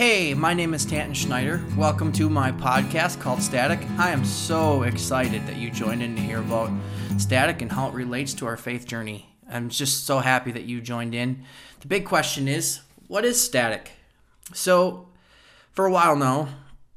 Hey, my name is Tanton Schneider. Welcome to my podcast called Static. I am so excited that you joined in to hear about static and how it relates to our faith journey. I'm just so happy that you joined in. The big question is what is static? So, for a while now,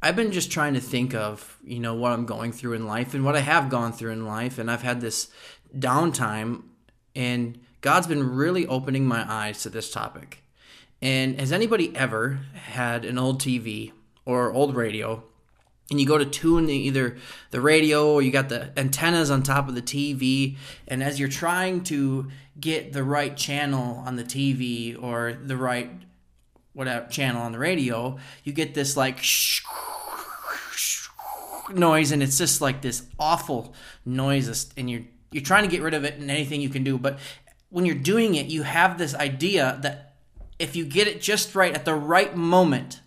I've been just trying to think of, you know, what I'm going through in life and what I have gone through in life. And I've had this downtime, and God's been really opening my eyes to this topic. And has anybody ever had an old TV or old radio and you go to tune the, either the radio or you got the antennas on top of the TV and as you're trying to get the right channel on the TV or the right whatever channel on the radio, you get this like noise and it's just like this awful noise and you're you're trying to get rid of it and anything you can do, but when you're doing it, you have this idea that if you get it just right at the right moment,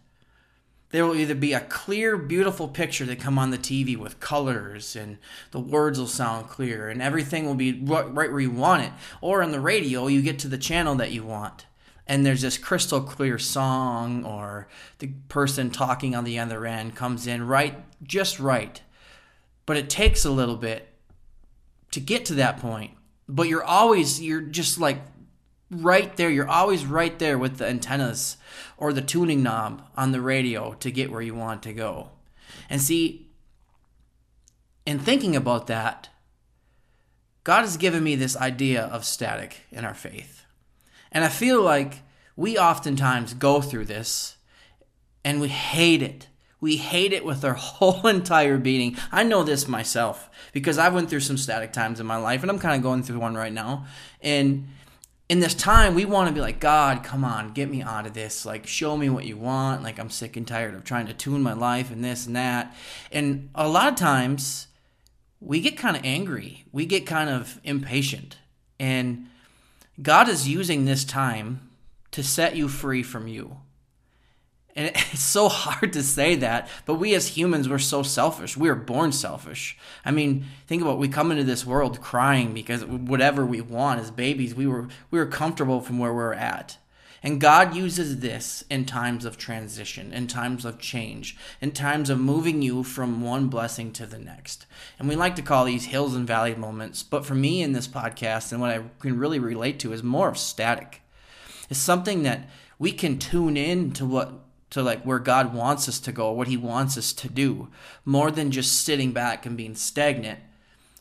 there will either be a clear, beautiful picture that come on the TV with colors and the words will sound clear and everything will be right where you want it. Or on the radio, you get to the channel that you want and there's this crystal clear song or the person talking on the other end comes in right, just right. But it takes a little bit to get to that point. But you're always, you're just like right there. You're always right there with the antennas or the tuning knob on the radio to get where you want to go. And see, in thinking about that, God has given me this idea of static in our faith. And I feel like we oftentimes go through this and we hate it. We hate it with our whole entire being. I know this myself because I've went through some static times in my life and I'm kind of going through one right now. And in this time, we want to be like, God, come on, get me out of this. Like, show me what you want. Like, I'm sick and tired of trying to tune my life and this and that. And a lot of times, we get kind of angry. We get kind of impatient. And God is using this time to set you free from you. And it's so hard to say that, but we as humans, we're so selfish. We are born selfish. I mean, think about it. we come into this world crying because whatever we want as babies, we were we were comfortable from where we're at. And God uses this in times of transition, in times of change, in times of moving you from one blessing to the next. And we like to call these hills and valley moments, but for me in this podcast and what I can really relate to is more of static. It's something that we can tune in to what to like where God wants us to go, what He wants us to do, more than just sitting back and being stagnant.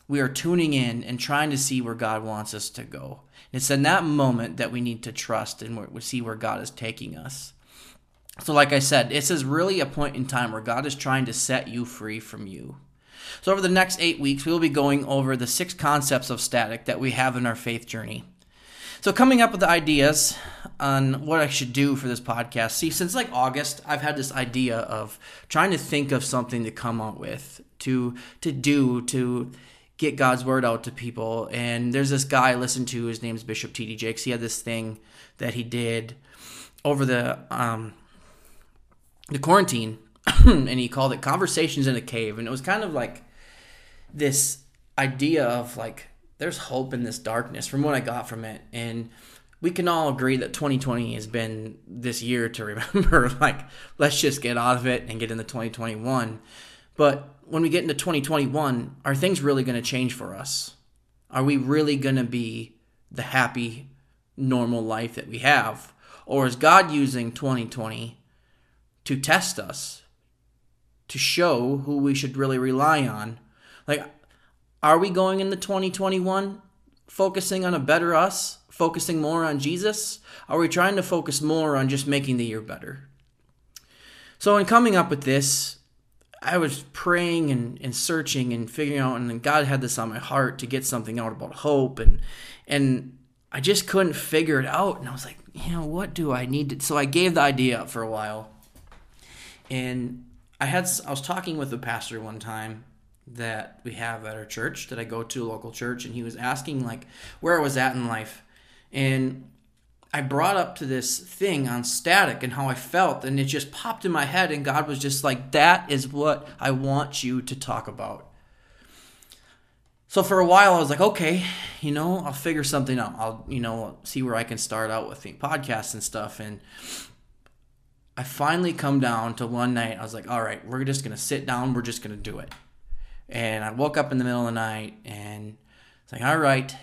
We are tuning in and trying to see where God wants us to go. And it's in that moment that we need to trust and we see where God is taking us. So, like I said, this is really a point in time where God is trying to set you free from you. So, over the next eight weeks, we will be going over the six concepts of static that we have in our faith journey. So, coming up with the ideas on what I should do for this podcast. See, since like August, I've had this idea of trying to think of something to come out with, to to do, to get God's word out to people. And there's this guy I listened to. His name's Bishop T.D. Jakes. He had this thing that he did over the um, the quarantine, and he called it "Conversations in a Cave." And it was kind of like this idea of like there's hope in this darkness from what I got from it. And we can all agree that 2020 has been this year to remember. like, let's just get out of it and get into 2021. But when we get into 2021, are things really going to change for us? Are we really going to be the happy, normal life that we have? Or is God using 2020 to test us, to show who we should really rely on? Like, are we going into 2021 focusing on a better us, focusing more on Jesus? Are we trying to focus more on just making the year better? So, in coming up with this, I was praying and, and searching and figuring out, and God had this on my heart to get something out about hope, and and I just couldn't figure it out. And I was like, you know, what do I need to? So I gave the idea up for a while, and I had I was talking with the pastor one time, that we have at our church that I go to, a local church, and he was asking like where I was at in life. And I brought up to this thing on static and how I felt, and it just popped in my head, and God was just like, That is what I want you to talk about. So for a while, I was like, okay, you know, I'll figure something out. I'll, you know, see where I can start out with the podcast and stuff. And I finally come down to one night. I was like, all right, we're just to sit down. We're just to do it. And I woke up in the middle of the night and it's like, all right,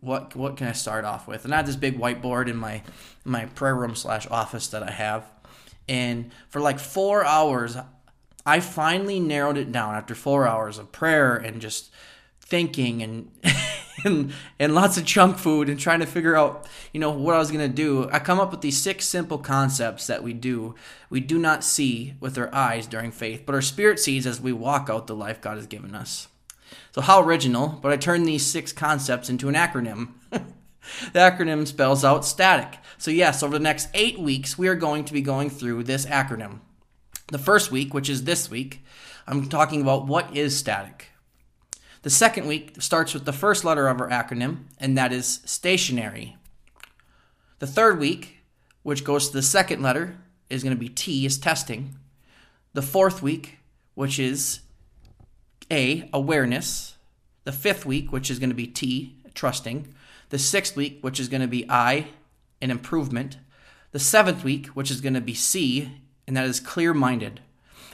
what what can I start off with? And I had this big whiteboard in my my prayer room slash office that I have. And for like four hours, I finally narrowed it down after four hours of prayer and just thinking and and and lots of junk food and trying to figure out you know what I was gonna do. I come up with these six simple concepts that we do we do not see with our eyes during faith, but our spirit sees as we walk out the life God has given us. So, how original, but I turned these six concepts into an acronym. the acronym spells out static. So, yes, over the next eight weeks, we are going to be going through this acronym. The first week, which is this week, I'm talking about what is static. The second week starts with the first letter of our acronym, and that is stationary. The third week, which goes to the second letter, is going to be T, is testing. The fourth week, which is a, awareness. The fifth week, which is going to be T, trusting. The sixth week, which is going to be I, an improvement. The seventh week, which is going to be C, and that is clear minded.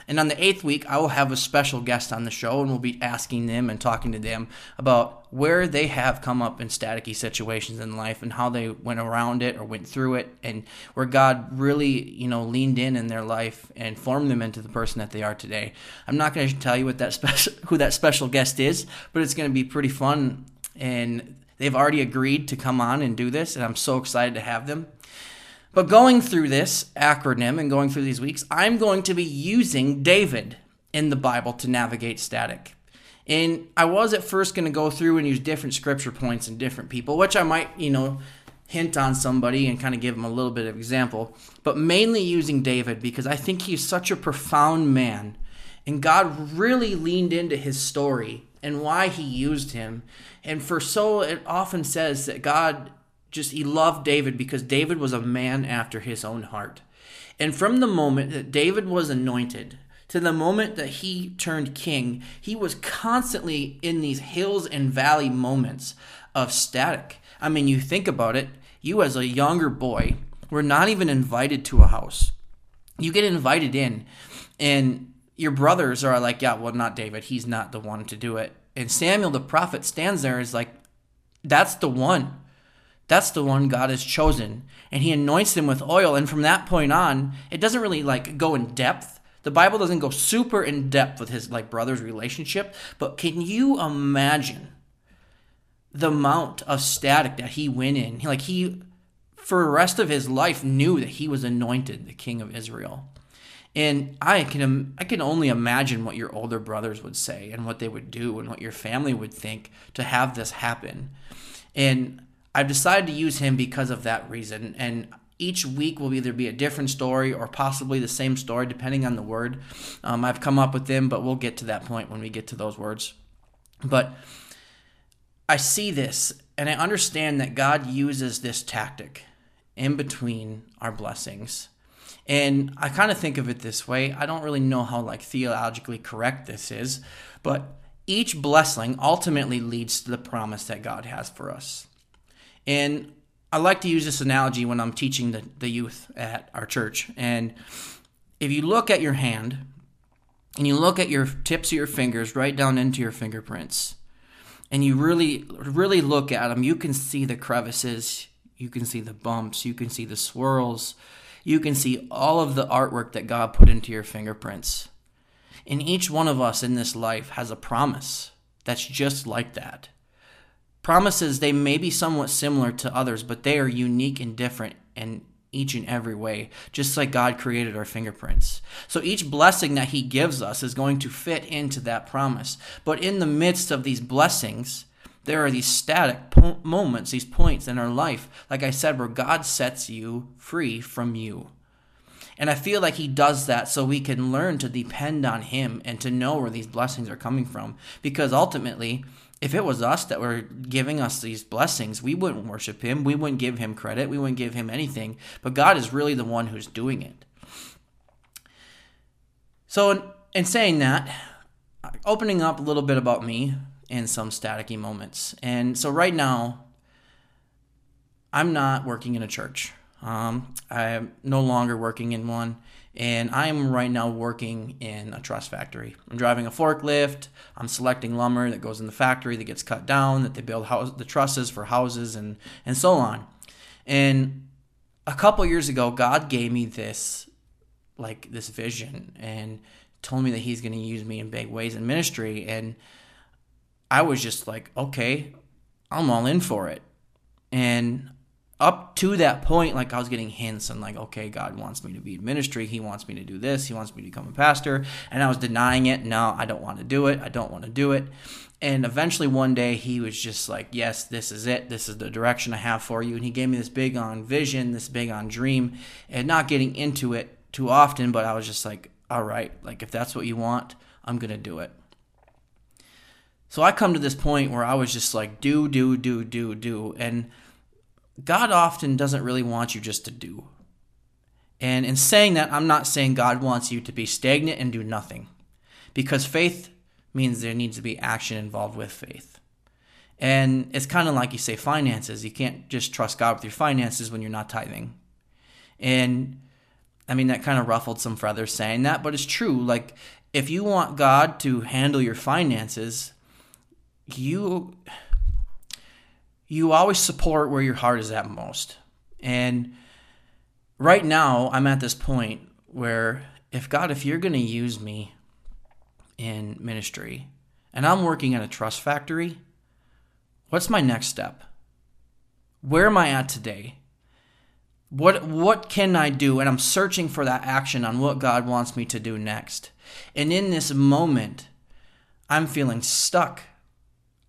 And on the eighth week, I will have a special guest on the show, and we'll be asking them and talking to them about where they have come up in staticky situations in life and how they went around it or went through it, and where God really, you know, leaned in in their life and formed them into the person that they are today. I'm not going to tell you what that special who that special guest is, but it's going to be pretty fun, and they've already agreed to come on and do this, and I'm so excited to have them. But going through this acronym and going through these weeks, I'm going to be using David in the Bible to navigate static. And I was at first going to go through and use different scripture points and different people, which I might, you know, hint on somebody and kind of give them a little bit of example, but mainly using David because I think he's such a profound man. And God really leaned into his story and why he used him. And for so it often says that God just he loved David because David was a man after his own heart. And from the moment that David was anointed to the moment that he turned king, he was constantly in these hills and valley moments of static. I mean, you think about it, you as a younger boy were not even invited to a house. You get invited in, and your brothers are like, Yeah, well, not David. He's not the one to do it. And Samuel the prophet stands there is like, That's the one. That's the one God has chosen. And he anoints him with oil. And from that point on, it doesn't really like go in depth. The Bible doesn't go super in depth with his like brother's relationship, but can you imagine the amount of static that he went in? Like he for the rest of his life knew that he was anointed the king of Israel. And I can I can only imagine what your older brothers would say and what they would do and what your family would think to have this happen. And I've decided to use him because of that reason. And each week will either be a different story or possibly the same story, depending on the word. Um, I've come up with them, but we'll get to that point when we get to those words. But I see this and I understand that God uses this tactic in between our blessings. And I kind of think of it this way. I don't really know how like theologically correct this is, but each blessing ultimately leads to the promise that God has for us. And I like to use this analogy when I'm teaching the, the youth at our church. And if you look at your hand and you look at your tips of your fingers right down into your fingerprints, and you really, really look at them, you can see the crevices, you can see the bumps, you can see the swirls, you can see all of the artwork that God put into your fingerprints. And each one of us in this life has a promise that's just like that. Promises, they may be somewhat similar to others, but they are unique and different in each and every way, just like God created our fingerprints. So each blessing that He gives us is going to fit into that promise. But in the midst of these blessings, there are these static po- moments, these points in our life, like I said, where God sets you free from you. And I feel like He does that so we can learn to depend on Him and to know where these blessings are coming from. Because ultimately, if it was us that were giving us these blessings, we wouldn't worship him. We wouldn't give him credit. We wouldn't give him anything. But God is really the one who's doing it. So, in, in saying that, opening up a little bit about me and some staticky moments. And so, right now, I'm not working in a church. Um, I'm no longer working in one, and I'm right now working in a truss factory. I'm driving a forklift. I'm selecting lumber that goes in the factory that gets cut down, that they build house, the trusses for houses, and and so on. And a couple years ago, God gave me this like this vision and told me that He's going to use me in big ways in ministry, and I was just like, okay, I'm all in for it. And up to that point, like I was getting hints and like, okay, God wants me to be in ministry. He wants me to do this. He wants me to become a pastor. And I was denying it. No, I don't want to do it. I don't want to do it. And eventually one day he was just like, yes, this is it. This is the direction I have for you. And he gave me this big on vision, this big on dream, and not getting into it too often, but I was just like, all right, like if that's what you want, I'm going to do it. So I come to this point where I was just like, do, do, do, do, do. And God often doesn't really want you just to do. And in saying that, I'm not saying God wants you to be stagnant and do nothing. Because faith means there needs to be action involved with faith. And it's kind of like you say finances. You can't just trust God with your finances when you're not tithing. And I mean, that kind of ruffled some feathers saying that, but it's true. Like, if you want God to handle your finances, you you always support where your heart is at most. And right now, I'm at this point where if God, if you're going to use me in ministry and I'm working at a truss factory, what's my next step? Where am I at today? What what can I do? And I'm searching for that action on what God wants me to do next. And in this moment, I'm feeling stuck.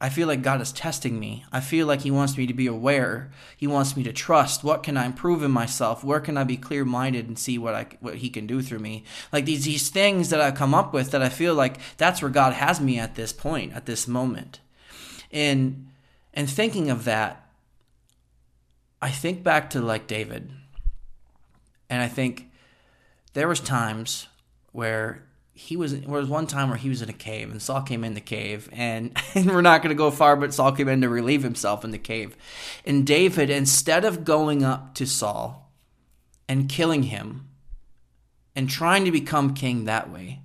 I feel like God is testing me. I feel like He wants me to be aware. He wants me to trust. What can I improve in myself? Where can I be clear minded and see what I what He can do through me? Like these these things that I come up with that I feel like that's where God has me at this point, at this moment. And and thinking of that, I think back to like David. And I think there was times where he was there was one time where he was in a cave and Saul came in the cave and, and we're not going to go far but Saul came in to relieve himself in the cave. And David instead of going up to Saul and killing him and trying to become king that way,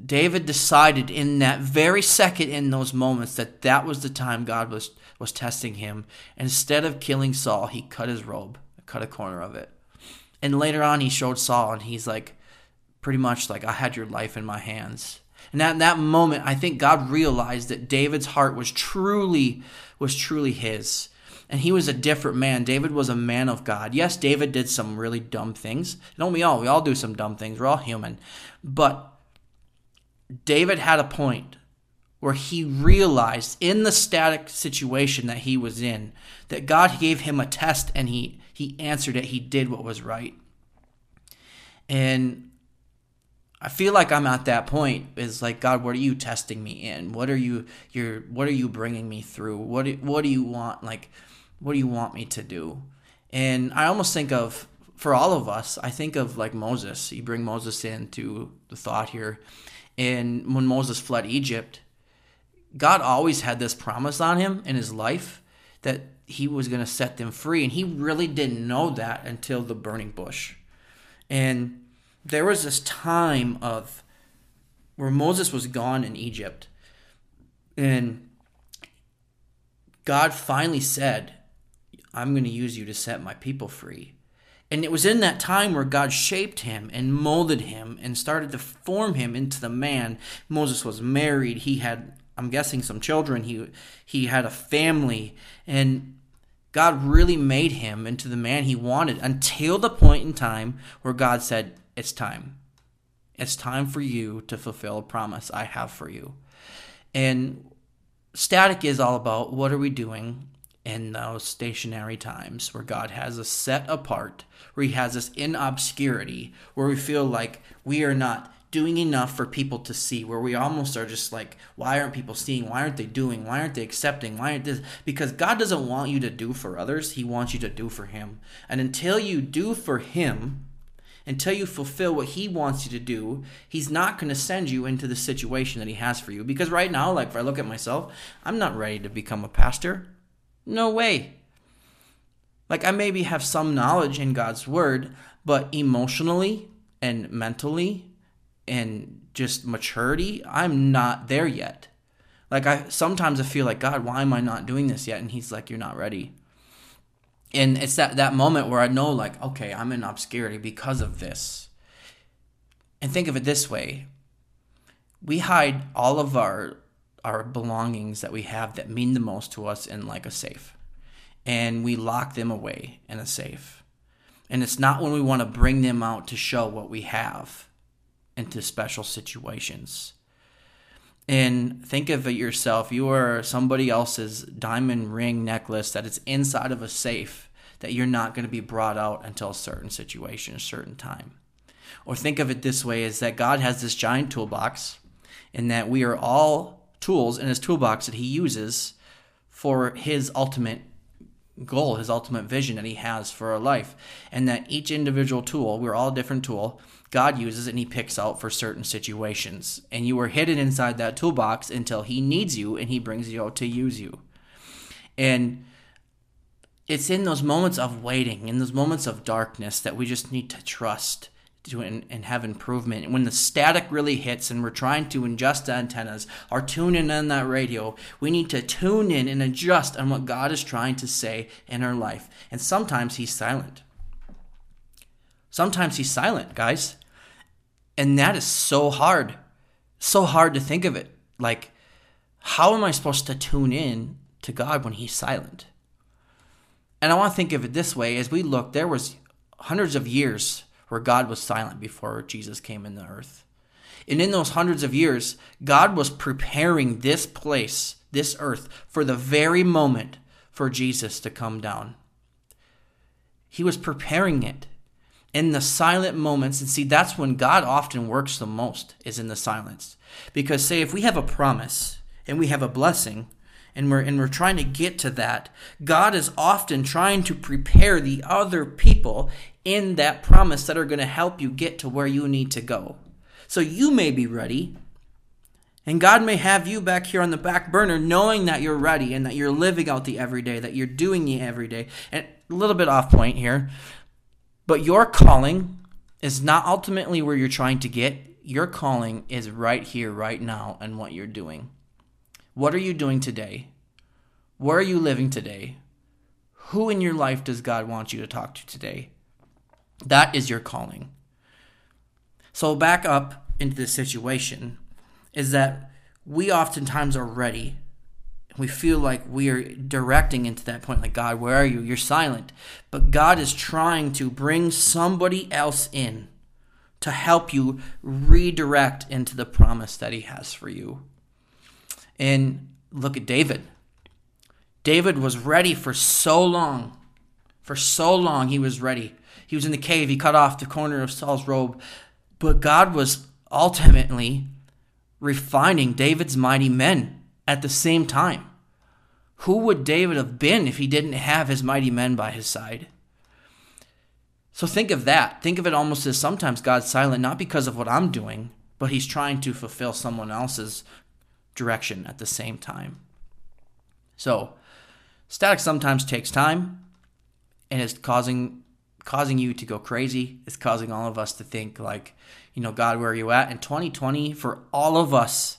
David decided in that very second in those moments that that was the time God was was testing him. Instead of killing Saul, he cut his robe, cut a corner of it. And later on he showed Saul and he's like pretty much like I had your life in my hands. And at that moment, I think God realized that David's heart was truly was truly his. And he was a different man. David was a man of God. Yes, David did some really dumb things. Don't we all? We all do some dumb things. We're all human. But David had a point where he realized in the static situation that he was in that God gave him a test and he he answered it. He did what was right. And I feel like I'm at that point. Is like God, what are you testing me in? What are you you're what are you bringing me through? What do, what do you want like what do you want me to do? And I almost think of for all of us, I think of like Moses. You bring Moses into the thought here. And when Moses fled Egypt, God always had this promise on him in his life that he was going to set them free. And he really didn't know that until the burning bush. And there was this time of where Moses was gone in Egypt, and God finally said, I'm going to use you to set my people free. And it was in that time where God shaped him and molded him and started to form him into the man. Moses was married. He had, I'm guessing, some children. He he had a family, and God really made him into the man he wanted until the point in time where God said, it's time. It's time for you to fulfill a promise I have for you. And static is all about what are we doing in those stationary times where God has us set apart, where He has us in obscurity, where we feel like we are not doing enough for people to see, where we almost are just like, why aren't people seeing? Why aren't they doing? Why aren't they accepting? Why aren't this? Because God doesn't want you to do for others, He wants you to do for Him. And until you do for Him, until you fulfill what he wants you to do, he's not going to send you into the situation that he has for you. Because right now, like if I look at myself, I'm not ready to become a pastor. No way. Like I maybe have some knowledge in God's word, but emotionally and mentally and just maturity, I'm not there yet. Like I sometimes I feel like God, why am I not doing this yet? And he's like you're not ready. And it's that that moment where I know like okay, I'm in obscurity because of this. And think of it this way. We hide all of our our belongings that we have that mean the most to us in like a safe. And we lock them away in a safe. And it's not when we want to bring them out to show what we have into special situations. And think of it yourself. You are somebody else's diamond ring necklace that is inside of a safe that you're not going to be brought out until a certain situation, a certain time. Or think of it this way is that God has this giant toolbox and that we are all tools in his toolbox that he uses for his ultimate goal, his ultimate vision that he has for our life. And that each individual tool, we're all a different tool, God uses and he picks out for certain situations. And you are hidden inside that toolbox until he needs you and he brings you out to use you. And it's in those moments of waiting, in those moments of darkness, that we just need to trust to and, and have improvement. When the static really hits and we're trying to adjust the antennas or tune in on that radio, we need to tune in and adjust on what God is trying to say in our life. And sometimes He's silent. Sometimes He's silent, guys. And that is so hard. So hard to think of it. Like, how am I supposed to tune in to God when He's silent? And I want to think of it this way as we look, there was hundreds of years where God was silent before Jesus came in the earth. And in those hundreds of years, God was preparing this place, this earth, for the very moment for Jesus to come down. He was preparing it in the silent moments. And see, that's when God often works the most, is in the silence. Because, say, if we have a promise and we have a blessing, and we're and we're trying to get to that god is often trying to prepare the other people in that promise that are going to help you get to where you need to go so you may be ready and god may have you back here on the back burner knowing that you're ready and that you're living out the everyday that you're doing the everyday and a little bit off point here but your calling is not ultimately where you're trying to get your calling is right here right now and what you're doing what are you doing today? Where are you living today? Who in your life does God want you to talk to today? That is your calling. So, back up into this situation is that we oftentimes are ready. We feel like we are directing into that point, like, God, where are you? You're silent. But God is trying to bring somebody else in to help you redirect into the promise that He has for you. And look at David. David was ready for so long. For so long, he was ready. He was in the cave. He cut off the corner of Saul's robe. But God was ultimately refining David's mighty men at the same time. Who would David have been if he didn't have his mighty men by his side? So think of that. Think of it almost as sometimes God's silent, not because of what I'm doing, but he's trying to fulfill someone else's direction at the same time. So, static sometimes takes time and is causing causing you to go crazy. It's causing all of us to think like, you know, God, where are you at? And 2020 for all of us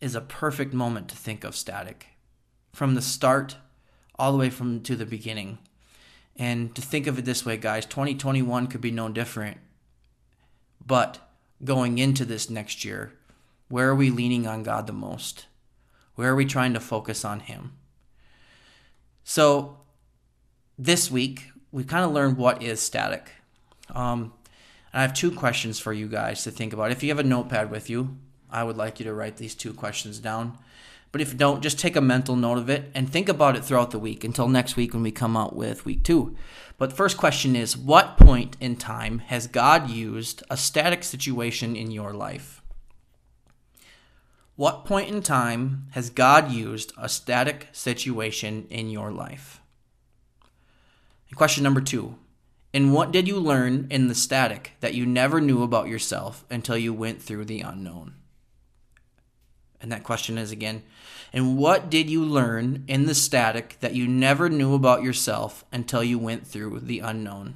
is a perfect moment to think of static from the start all the way from to the beginning. And to think of it this way, guys, 2021 could be no different. But going into this next year, where are we leaning on God the most? Where are we trying to focus on Him? So, this week, we kind of learned what is static. Um, I have two questions for you guys to think about. If you have a notepad with you, I would like you to write these two questions down. But if you don't, just take a mental note of it and think about it throughout the week until next week when we come out with week two. But the first question is What point in time has God used a static situation in your life? What point in time has God used a static situation in your life? Question number two And what did you learn in the static that you never knew about yourself until you went through the unknown? And that question is again, and what did you learn in the static that you never knew about yourself until you went through the unknown?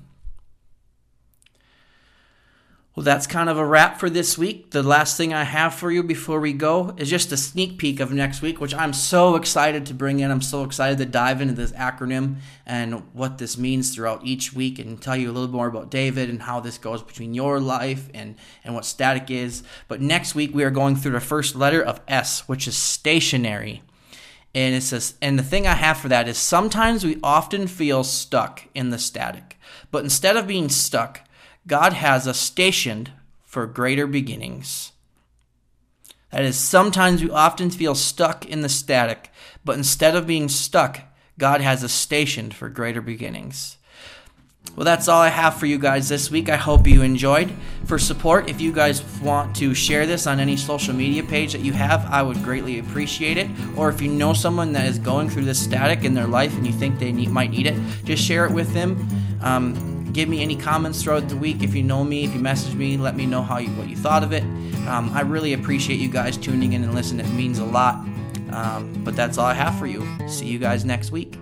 Well, that's kind of a wrap for this week. The last thing I have for you before we go is just a sneak peek of next week, which I'm so excited to bring in. I'm so excited to dive into this acronym and what this means throughout each week and tell you a little more about David and how this goes between your life and, and what static is. But next week, we are going through the first letter of S, which is stationary. And it says, and the thing I have for that is sometimes we often feel stuck in the static. But instead of being stuck, God has us stationed for greater beginnings. That is, sometimes we often feel stuck in the static, but instead of being stuck, God has us stationed for greater beginnings. Well, that's all I have for you guys this week. I hope you enjoyed. For support, if you guys want to share this on any social media page that you have, I would greatly appreciate it. Or if you know someone that is going through this static in their life and you think they need, might need it, just share it with them. Um, give me any comments throughout the week. If you know me, if you message me, let me know how you, what you thought of it. Um, I really appreciate you guys tuning in and listening. It means a lot. Um, but that's all I have for you. See you guys next week.